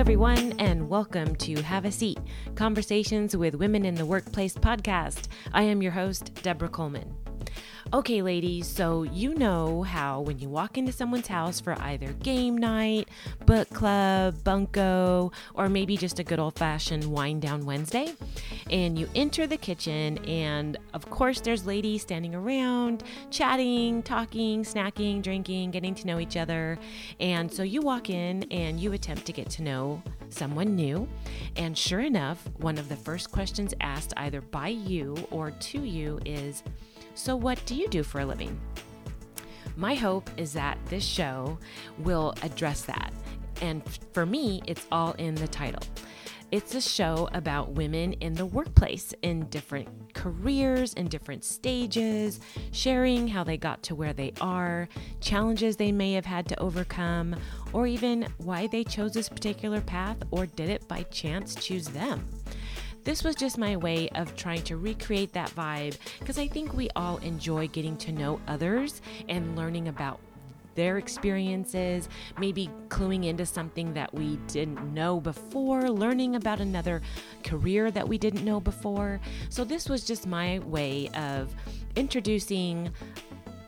everyone, and welcome to Have a Seat Conversations with Women in the Workplace podcast. I am your host, Deborah Coleman. Okay, ladies, so you know how when you walk into someone's house for either game night, book club, bunko, or maybe just a good old fashioned wind down Wednesday, and you enter the kitchen, and of course, there's ladies standing around, chatting, talking, snacking, drinking, getting to know each other. And so you walk in and you attempt to get to know someone new. And sure enough, one of the first questions asked either by you or to you is, so, what do you do for a living? My hope is that this show will address that. And for me, it's all in the title. It's a show about women in the workplace in different careers, in different stages, sharing how they got to where they are, challenges they may have had to overcome, or even why they chose this particular path or did it by chance choose them. This was just my way of trying to recreate that vibe because I think we all enjoy getting to know others and learning about their experiences, maybe cluing into something that we didn't know before, learning about another career that we didn't know before. So, this was just my way of introducing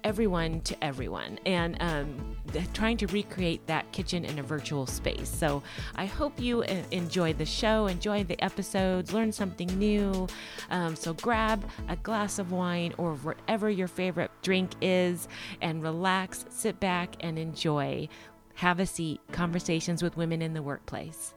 everyone to everyone and um, trying to recreate that kitchen in a virtual space. So I hope you uh, enjoyed the show, enjoy the episodes, learn something new. Um, so grab a glass of wine or whatever your favorite drink is and relax, sit back, and enjoy. Have a seat. Conversations with women in the workplace.